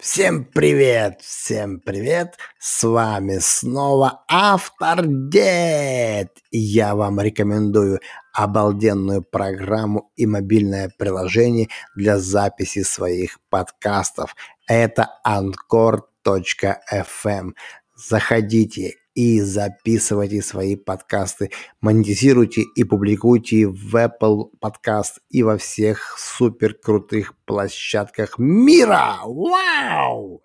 Всем привет, всем привет, с вами снова Автор Дед. Я вам рекомендую обалденную программу и мобильное приложение для записи своих подкастов. Это Anchor.fm. Заходите и записывайте свои подкасты, монетизируйте и публикуйте в Apple Podcast и во всех супер крутых площадках мира. Вау!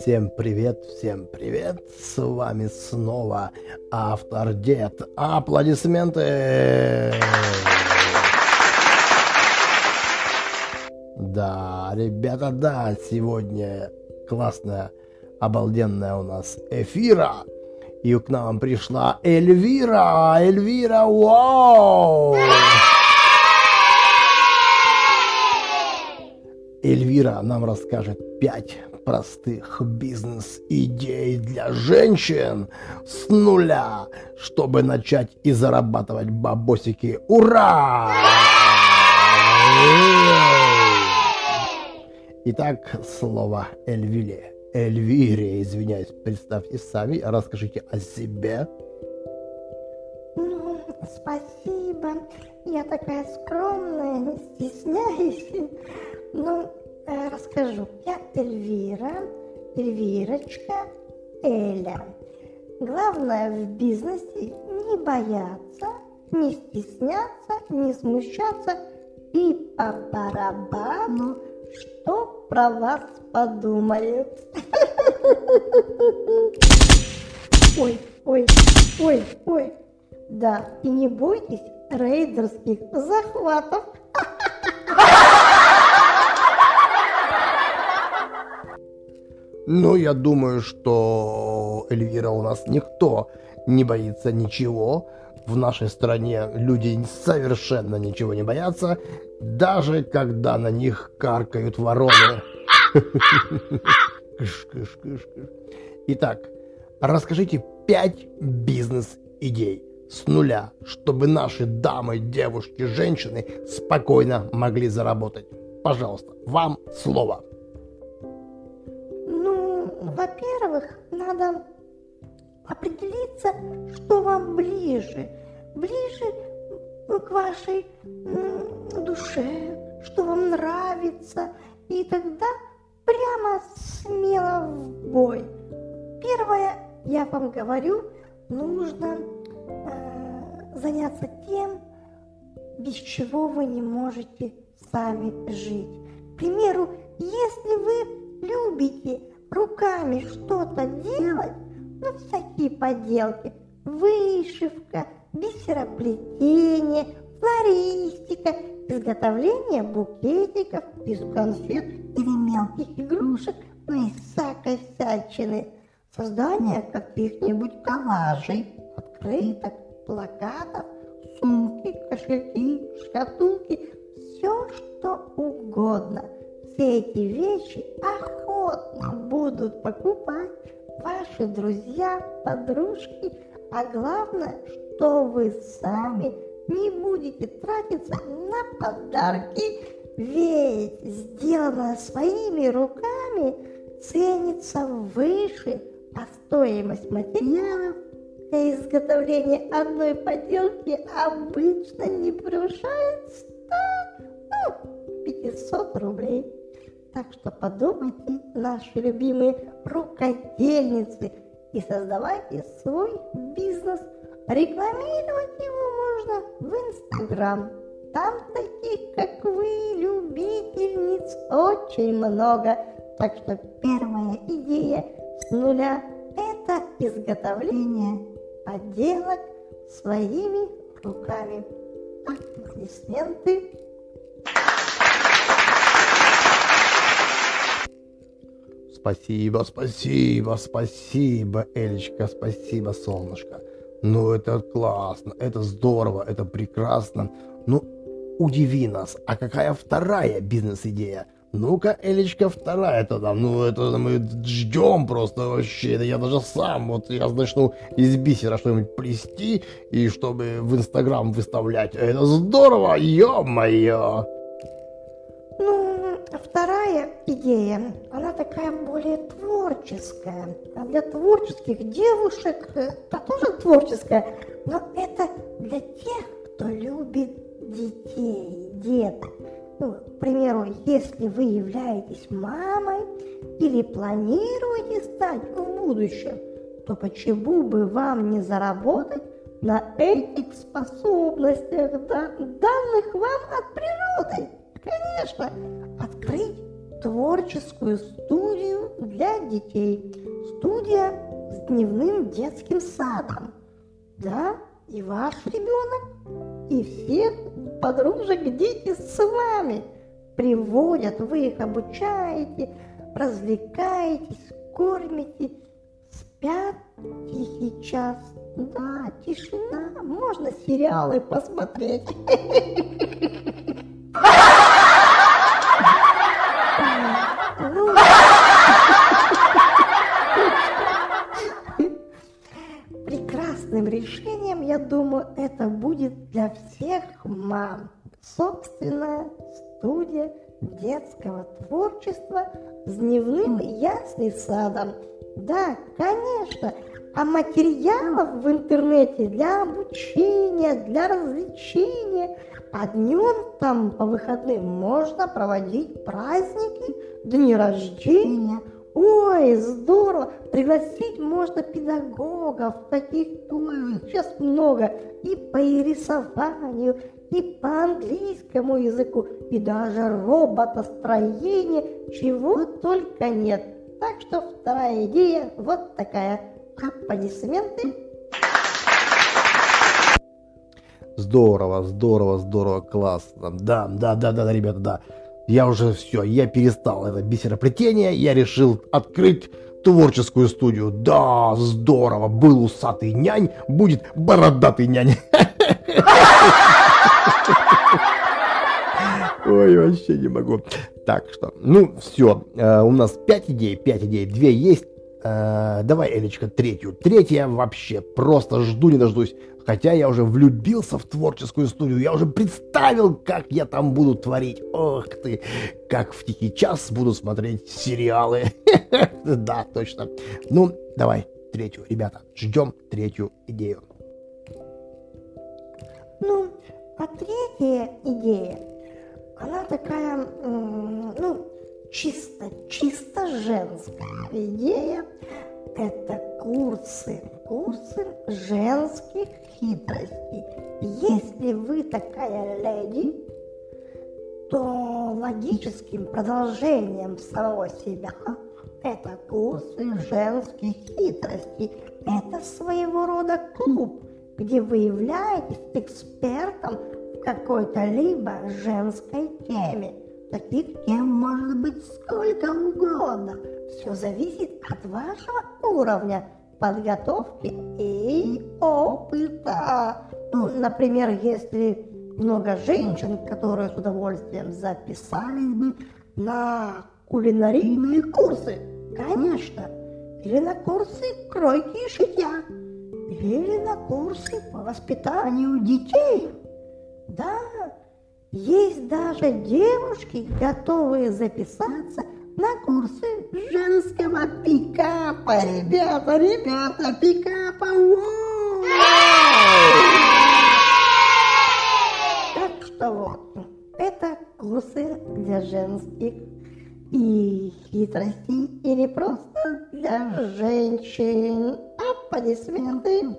Всем привет, всем привет! С вами снова автор Дед. Аплодисменты! Да, ребята, да, сегодня классная, обалденная у нас эфира. И к нам пришла Эльвира. Эльвира, вау! Эльвира нам расскажет пять простых бизнес-идей для женщин с нуля, чтобы начать и зарабатывать бабосики. Ура! Итак, слово Эльвире. Эльвире, извиняюсь, представьте сами, расскажите о себе. Ну, спасибо. Я такая скромная, не стесняюсь. Ну, э, расскажу. Я Эльвира, Эльвирочка, Эля. Главное в бизнесе не бояться, не стесняться, не смущаться и по барабану что про вас подумают? Ой, ой, ой, ой. Да, и не бойтесь рейдерских захватов. Ну, я думаю, что Эльвира у нас никто не боится ничего. В нашей стране люди совершенно ничего не боятся даже когда на них каркают вороны. Итак, расскажите пять бизнес-идей с нуля, чтобы наши дамы, девушки, женщины спокойно могли заработать. Пожалуйста, вам слово. Ну, во-первых, надо определиться, что вам ближе. Ближе к вашей душе, что вам нравится, и тогда прямо смело в бой. Первое, я вам говорю, нужно э, заняться тем, без чего вы не можете сами жить. К примеру, если вы любите руками что-то делать, ну, всякие поделки, вышивка, бисероплетение, флористика, изготовление букетиков из конфет или мелких игрушек, ну и всякой всячины, создание каких-нибудь коллажей, открыток, плакатов, сумки, кошельки, шкатулки, все что угодно. Все эти вещи охотно будут покупать ваши друзья, подружки, а главное, что вы сами не будете тратиться на подарки, ведь сделанное своими руками ценится выше, а стоимость материалов. Для изготовления одной поделки обычно не превышает 100, ну, 500 рублей. Так что подумайте, наши любимые рукодельницы, и создавайте свой бизнес – Рекламировать его можно в Инстаграм. Там таких, как вы, любительниц очень много. Так что первая идея с нуля – это изготовление поделок своими руками. Аплодисменты. Спасибо, спасибо, спасибо, Элечка, спасибо, солнышко. Ну, это классно, это здорово, это прекрасно. Ну, удиви нас, а какая вторая бизнес-идея? Ну-ка, Элечка, вторая тогда. Ну, это мы ждем просто вообще. Это я даже сам, вот я начну из бисера что-нибудь плести, и чтобы в Инстаграм выставлять. Это здорово, ё-моё! Ну, вторая идея, она такая более творческая. А для творческих девушек, это тоже творческая, но это для тех, кто любит детей, деток. Ну, к примеру, если вы являетесь мамой или планируете стать в будущем, то почему бы вам не заработать на этих способностях, данных вам от природы? Конечно, открыть творческую студию для детей. Студия с дневным детским садом. Да, и ваш ребенок, и всех подружек дети с вами. Приводят, вы их обучаете, развлекаетесь, кормите, спят тихий час. Да, тишина, можно сериалы посмотреть. решением, я думаю, это будет для всех мам. Собственная студия детского творчества с дневным ясным садом. Да, конечно, а материалов в интернете для обучения, для развлечения – а днем там по выходным можно проводить праздники, дни рождения. Ой, здорово! Пригласить можно педагогов, таких ой, сейчас много, и по рисованию, и по английскому языку, и даже роботостроение, чего только нет. Так что вторая идея вот такая. Аплодисменты Здорово, здорово, здорово, классно. Да, да, да, да, да, ребята, да. Я уже все, я перестал это бисероплетение, я решил открыть творческую студию. Да, здорово, был усатый нянь, будет бородатый нянь. Ой, вообще не могу. Так что, ну, все, э, у нас пять идей, пять идей, две есть. Э, давай, Элечка, третью. Третья вообще просто жду не дождусь. Хотя я уже влюбился в творческую студию, я уже представил, как я там буду творить. Ох ты, как в тихий час буду смотреть сериалы. Да, точно. Ну, давай, третью, ребята, ждем третью идею. Ну, а третья идея, она такая, ну, чисто, чисто женская идея. Это курсы, курсы женских хитростей. Если вы такая леди, то логическим продолжением самого себя это курсы женских хитростей. Это своего рода клуб, где вы являетесь экспертом какой-то либо женской теме. Таких тем может быть сколько угодно. Все зависит от вашего уровня подготовки и опыта. Ну, например, если много женщин, которые с удовольствием записались бы на кулинарийные курсы, конечно, или на курсы кройки и шитья, или на курсы по воспитанию детей. Да, есть даже девушки, готовые записаться на курсы женского пикапа. Ребята, ребята, пикапа. Так что вот, это курсы для женских и хитростей или просто для женщин. Аплодисменты.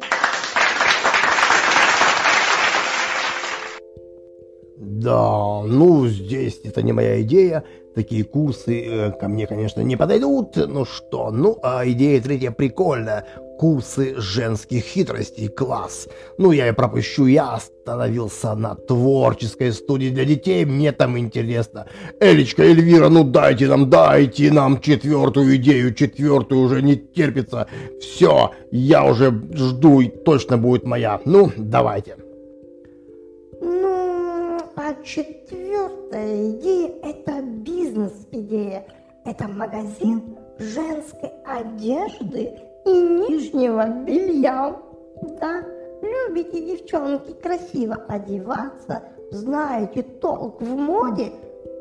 Да, ну здесь это не моя идея. Такие курсы э, ко мне, конечно, не подойдут. Ну что, ну а идея третья прикольная. Курсы женских хитростей, класс. Ну я и пропущу, я остановился на творческой студии для детей, мне там интересно. Элечка, Эльвира, ну дайте нам, дайте нам четвертую идею, четвертую уже не терпится. Все, я уже жду точно будет моя. Ну, давайте. А четвертая идея – это бизнес-идея. Это магазин женской одежды и нижнего белья. Да, любите, девчонки, красиво одеваться, знаете толк в моде,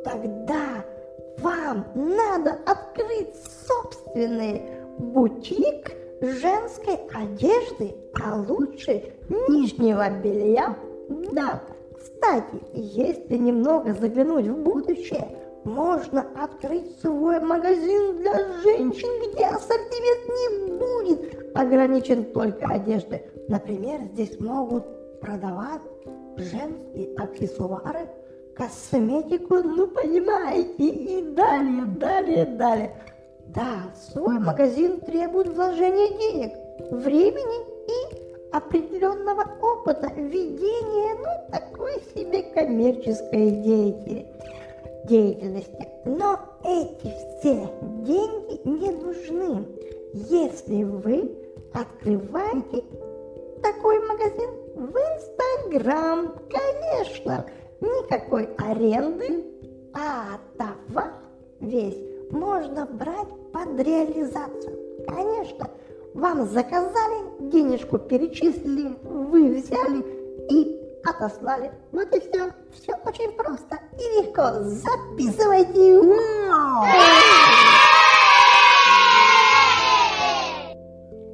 тогда вам надо открыть собственный бутик женской одежды, а лучше нижнего белья. Да, кстати, если немного заглянуть в будущее, можно открыть свой магазин для женщин, где ассортимент не будет ограничен только одеждой. Например, здесь могут продавать женские аксессуары, косметику, ну понимаете, и далее, далее, далее. Да, свой магазин требует вложения денег, времени определенного опыта ведения, ну, такой себе коммерческой деятельности. Но эти все деньги не нужны, если вы открываете такой магазин в Инстаграм, конечно. Никакой аренды, а товар весь можно брать под реализацию. Конечно, вам заказали, денежку перечислили, вы взяли и отослали. Вот и все. Все очень просто и легко. Записывайте.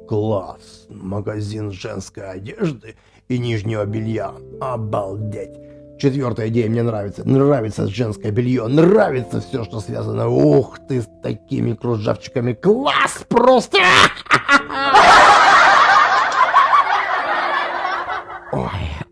Класс! Магазин женской одежды и нижнего белья. Обалдеть! Четвертая идея мне нравится. Нравится женское белье. Нравится все, что связано. Ух ты, с такими кружавчиками. Класс просто!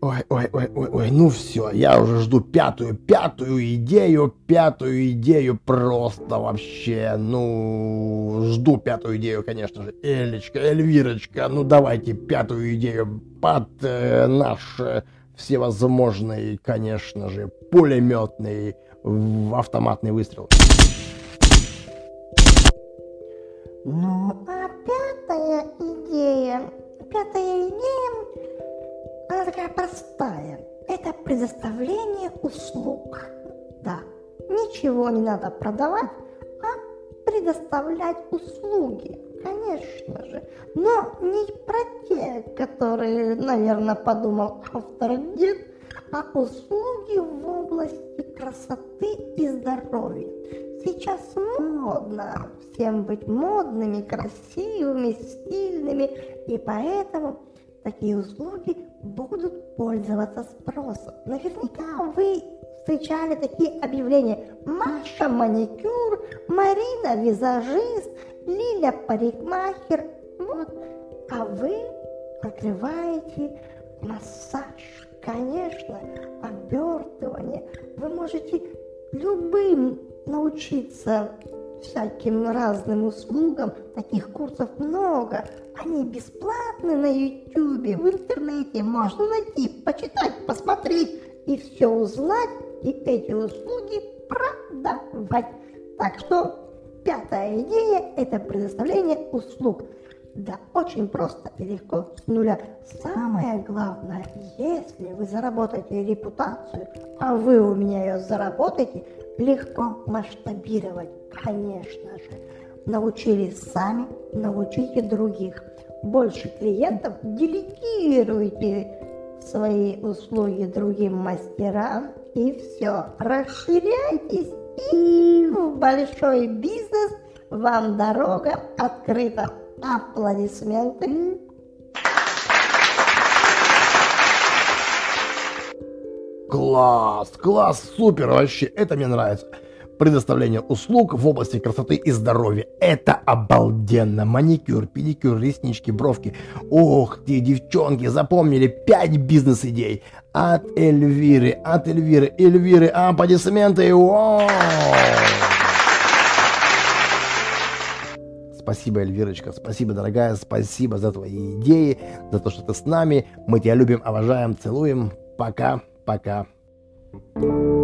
Ой, ой, ой, ой, ой, ну все, я уже жду пятую, пятую идею, пятую идею просто вообще, ну, жду пятую идею, конечно же. Элечка, Эльвирочка, ну давайте пятую идею под э, наш э, всевозможный, конечно же, пулеметный автоматный выстрел. Ну, а пятая идея, пятая идея, она такая простая. Это предоставление услуг. Да, ничего не надо продавать, а предоставлять услуги конечно же, но не про те, которые, наверное, подумал автор дед, а услуги в области красоты и здоровья. Сейчас модно всем быть модными, красивыми, стильными, и поэтому такие услуги будут пользоваться спросом. Наверняка вы встречали такие объявления. Маша маникюр, Марина визажист, Лиля парикмахер. Вот. А вы открываете массаж, конечно, обертывание. Вы можете любым научиться всяким разным услугам. Таких курсов много. Они бесплатны на YouTube, в интернете можно найти, почитать, посмотреть и все узнать, и эти услуги продавать. Так что Пятая идея – это предоставление услуг. Да, очень просто и легко, с нуля. Самое главное, если вы заработаете репутацию, а вы у меня ее заработаете, легко масштабировать, конечно же. Научились сами, научите других. Больше клиентов делегируйте свои услуги другим мастерам, и все, расширяйтесь и в большой бизнес вам дорога открыта. Аплодисменты. Класс, класс, супер вообще, это мне нравится предоставление услуг в области красоты и здоровья. Это обалденно. Маникюр, педикюр, реснички, бровки. Ох ты, девчонки, запомнили 5 бизнес-идей. От Эльвиры, от Эльвиры, Эльвиры, аплодисменты. Вау! Спасибо, Эльвирочка, спасибо, дорогая, спасибо за твои идеи, за то, что ты с нами. Мы тебя любим, уважаем, целуем. Пока, пока. thank you